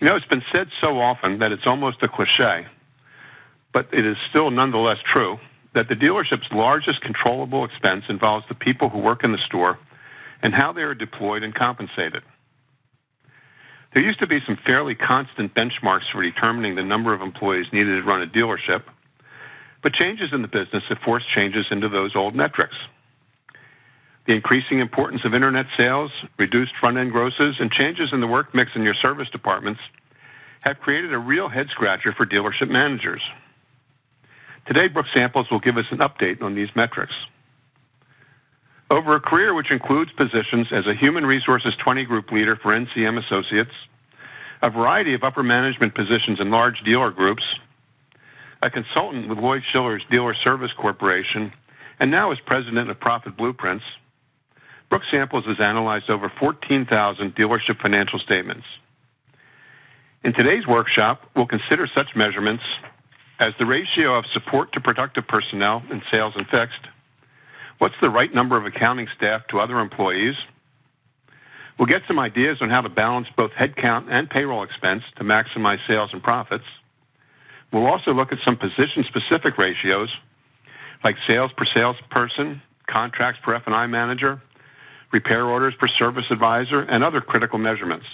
You know, it's been said so often that it's almost a cliche, but it is still nonetheless true that the dealership's largest controllable expense involves the people who work in the store and how they are deployed and compensated. There used to be some fairly constant benchmarks for determining the number of employees needed to run a dealership, but changes in the business have forced changes into those old metrics. The increasing importance of internet sales, reduced front-end grosses, and changes in the work mix in your service departments have created a real head-scratcher for dealership managers. Today, Brooke Samples will give us an update on these metrics. Over a career which includes positions as a Human Resources 20 Group leader for NCM Associates, a variety of upper management positions in large dealer groups, a consultant with Lloyd Schiller's Dealer Service Corporation, and now as president of Profit Blueprints, Brooke Samples has analyzed over 14,000 dealership financial statements. In today's workshop, we'll consider such measurements as the ratio of support to productive personnel in sales and fixed, What's the right number of accounting staff to other employees? We'll get some ideas on how to balance both headcount and payroll expense to maximize sales and profits. We'll also look at some position-specific ratios like sales per salesperson, contracts per F&I manager, repair orders per service advisor, and other critical measurements.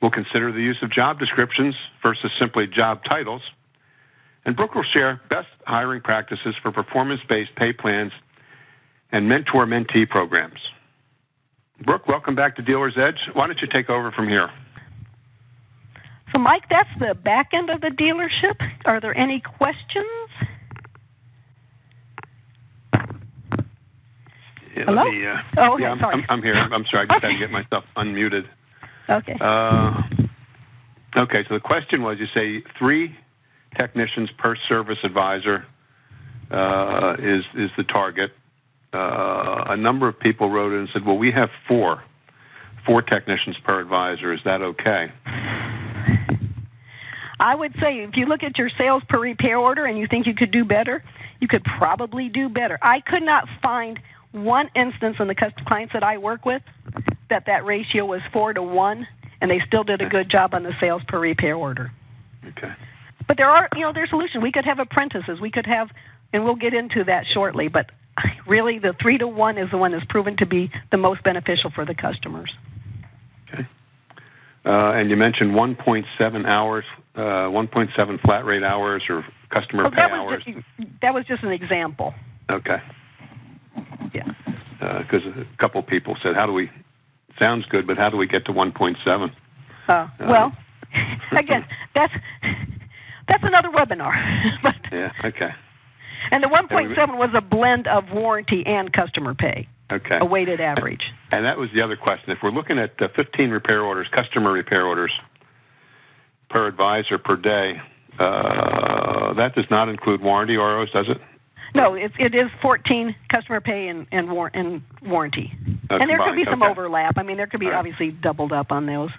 We'll consider the use of job descriptions versus simply job titles and Brooke will share best hiring practices for performance-based pay plans and mentor-mentee programs. Brooke, welcome back to Dealer's Edge. Why don't you take over from here? So, Mike, that's the back end of the dealership. Are there any questions? Yeah, Hello? Me, uh, oh, okay, yeah, I'm, sorry. I'm, I'm, here. I'm sorry. I just had to get myself unmuted. Okay. Uh, okay, so the question was, you say three technicians per service advisor uh, is is the target. Uh, a number of people wrote in and said, "Well, we have four, four technicians per advisor. Is that okay?" I would say if you look at your sales per repair order and you think you could do better, you could probably do better. I could not find one instance in the clients that I work with that that ratio was four to one, and they still did a good job on the sales per repair order. Okay. But there are, you know, there's solutions. We could have apprentices. We could have, and we'll get into that shortly. But really, the three to one is the one that's proven to be the most beneficial for the customers. Okay. Uh, and you mentioned 1.7 hours, uh, 1.7 flat rate hours or customer oh, pay that hours. Was just, that was just an example. Okay. Yeah. Because uh, a couple people said, "How do we?" Sounds good, but how do we get to 1.7? Uh, well, again, that's that's another webinar. but, yeah, okay. And the 1.7 was a blend of warranty and customer pay. Okay. A weighted average. And that was the other question. If we're looking at uh, 15 repair orders, customer repair orders per advisor per day, uh, that does not include warranty ROs, does it? No, it, it is 14 customer pay and, and, war- and warranty. Uh, and there could be some okay. overlap. I mean, there could be right. obviously doubled up on those.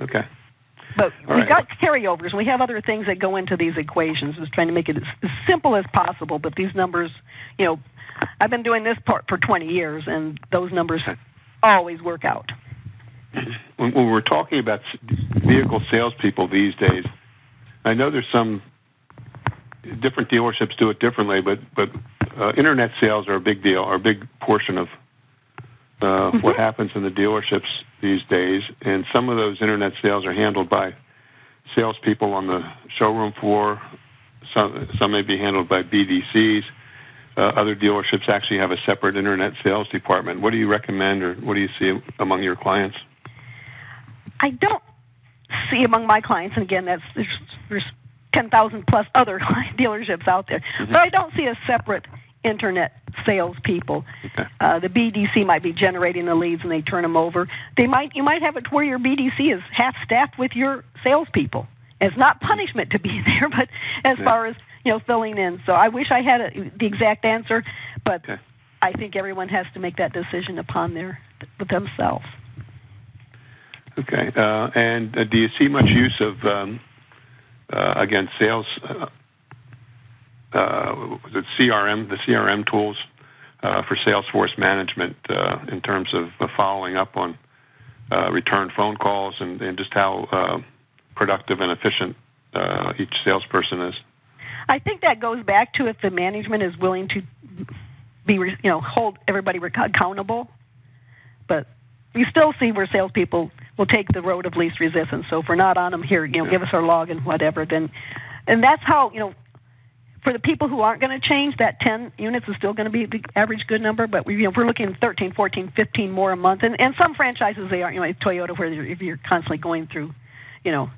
Okay. But All we've right. got carryovers, and we have other things that go into these equations. Is trying to make it as, simple as possible. But these numbers, you know, I've been doing this part for 20 years, and those numbers always work out. When, when we're talking about vehicle salespeople these days, I know there's some different dealerships do it differently, but but uh, internet sales are a big deal, are a big portion of uh, what happens in the dealerships these days. And some of those internet sales are handled by salespeople on the showroom floor. Some some may be handled by BDCs. Uh, other dealerships actually have a separate internet sales department. What do you recommend, or what do you see among your clients? I don't see among my clients, and again, that's there's, there's 10,000 plus other dealerships out there, but I don't see a separate internet salespeople. Okay. Uh, the BDC might be generating the leads, and they turn them over. They might you might have it where your BDC is half staffed with your salespeople. It's not punishment to be there, but as Yeah. far as you know, filling in. So I wish I had a, the exact answer, but Okay. I think everyone has to make that decision upon their themselves. Okay. Uh, and uh, do you see much use of, um, uh, again, sales, uh, uh, it CRM, the CRM tools uh, for Salesforce management uh, in terms of uh, following up on uh, return phone calls and, and just how productive and efficient each salesperson is. I think that goes back to if the management is willing to be, you know, hold everybody accountable. But you still see where salespeople will take the road of least resistance. So if we're not on them here, you know, give us our log and whatever, then, and that's how, you know, for the people who aren't going to change, that 10 units is still going to be the average good number, but we, you know, we're looking 13, 14, 15 more a month, and, and some franchises, they are, you know, like Toyota, where if you're constantly going through, you know,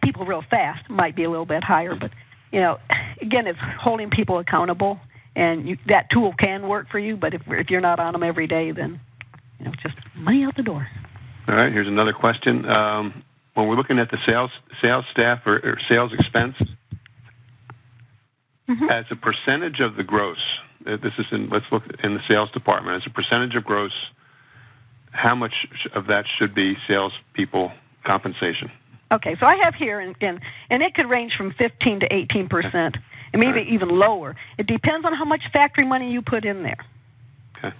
people real fast, might be a little bit higher, but, you know, again, it's holding people accountable, and you, that tool can work for you, but if, if you're not on them every day, then, you know, just money out the door. All right, here's another question. Um, when we're looking at the sales sales staff or, or sales expense, mm-hmm. as a percentage of the gross, uh, this is in, let's look in the sales department, as a percentage of gross, how much of that should be salespeople compensation? Okay, so I have here, and, and, and it could range from 15 to 18 percent, and maybe right. even lower. It depends on how much factory money you put in there. Okay.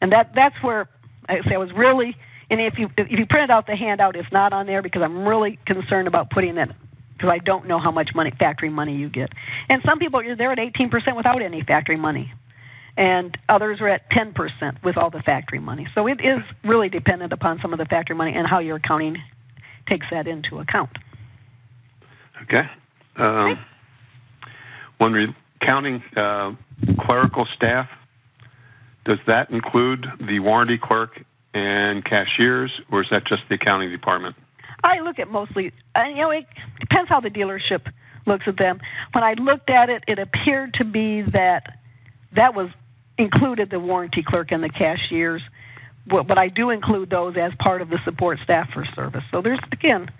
And that that's where I say I was really, and if you if you printed out the handout, it's not on there because I'm really concerned about putting it because I don't know how much money factory money you get. And some people are there at 18 percent without any factory money and others are at 10% with all the factory money. So it is really dependent upon some of the factory money and how your accounting takes that into account. Okay. Um, when we're counting uh, clerical staff, does that include the warranty clerk and cashiers, or is that just the accounting department? I look at mostly, uh, you know, it depends how the dealership looks at them. When I looked at it, it appeared to be that that was included the warranty clerk and the cashiers but I do include those as part of the support staff for service. So there's, again,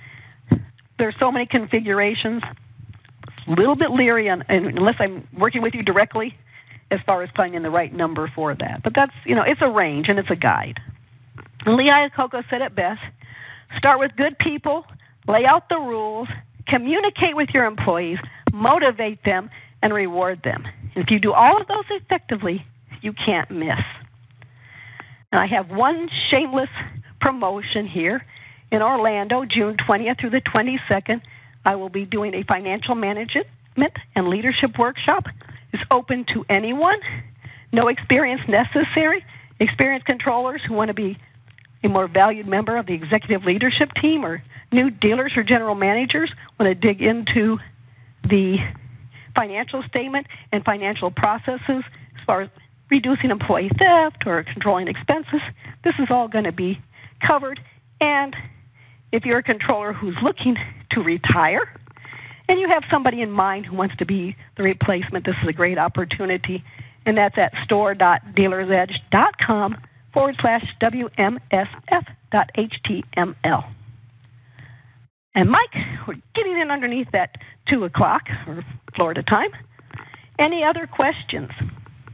there's so many configurations. A little bit leery on, unless I'm working with you directly as far as finding the right number for that. But that's, you know, it's a range and it's a guide. Lee Iacocca said it best. Start with good people, lay out the rules, communicate with your employees, motivate them, and reward them. And if you do all of those effectively, you can't miss. And I have one shameless promotion here in Orlando, June 20th through the 22nd. I will be doing a financial management and leadership workshop. It's open to anyone. No experience necessary. Experienced controllers who want to be a more valued member of the executive leadership team or new dealers or general managers want to dig into the financial statement and financial processes as far as reducing employee theft or controlling expenses. This is all going to be covered. And if you're a controller who's looking to retire and you have somebody in mind who wants to be the replacement, this is a great opportunity. And that's at store.dealersedge.com forward slash WMSF.html. And Mike, we're getting in underneath that 2 o'clock or Florida time. Any other questions?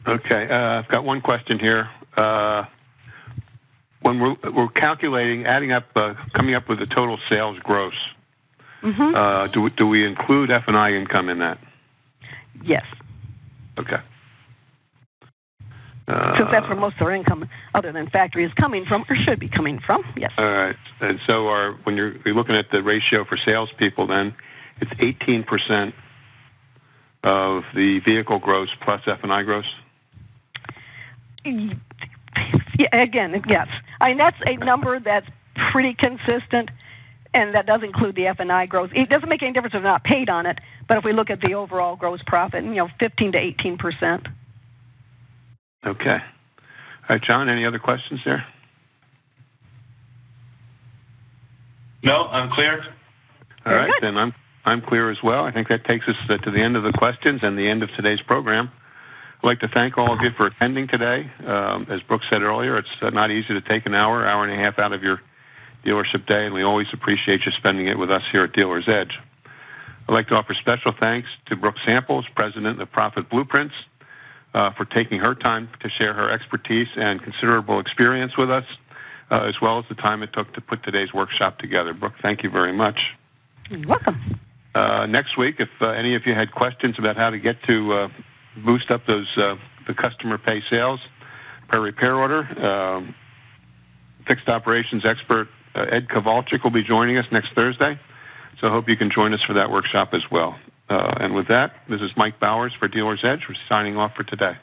Okay, uh, I've got one question here. Uh, when we're, we're calculating, adding up, uh, coming up with the total sales gross, mm-hmm. uh, do, do we include F&I income in that? Yes. Okay. Uh, Since that's where most of our income, other than factory, is coming from, or should be coming from, yes. All right. And so our, when you're, you're looking at the ratio for salespeople, then it's 18% of the vehicle gross plus F&I gross? yeah, again, yes. I mean, that's a number that's pretty consistent, and that does include the F&I growth. It doesn't make any difference if they're not paid on it, but if we look at the overall gross profit, you know, 15 to 18 percent. Okay. All right, John, any other questions there? No, I'm clear. All right, then I'm I'm clear as well. I think that takes us to the end of the questions and the end of today's program. I'd like to thank all of you for attending today. Um, as Brooke said earlier, it's uh, not easy to take an hour, hour and a half out of your dealership day, and we always appreciate you spending it with us here at Dealer's Edge. I'd like to offer special thanks to Brooke Samples, President of Profit Blueprints, uh, for taking her time to share her expertise and considerable experience with us, uh, as well as the time it took to put today's workshop together. Brooke, thank you very much. You're welcome. Uh, next week, if uh, any of you had questions about how to get to uh, boost up those uh, the customer pay sales per repair order. Um, fixed operations expert uh, Ed Kowalczyk will be joining us next Thursday. So I hope you can join us for that workshop as well. Uh, and with that, this is Mike Bowers for Dealer's Edge. We're signing off for today.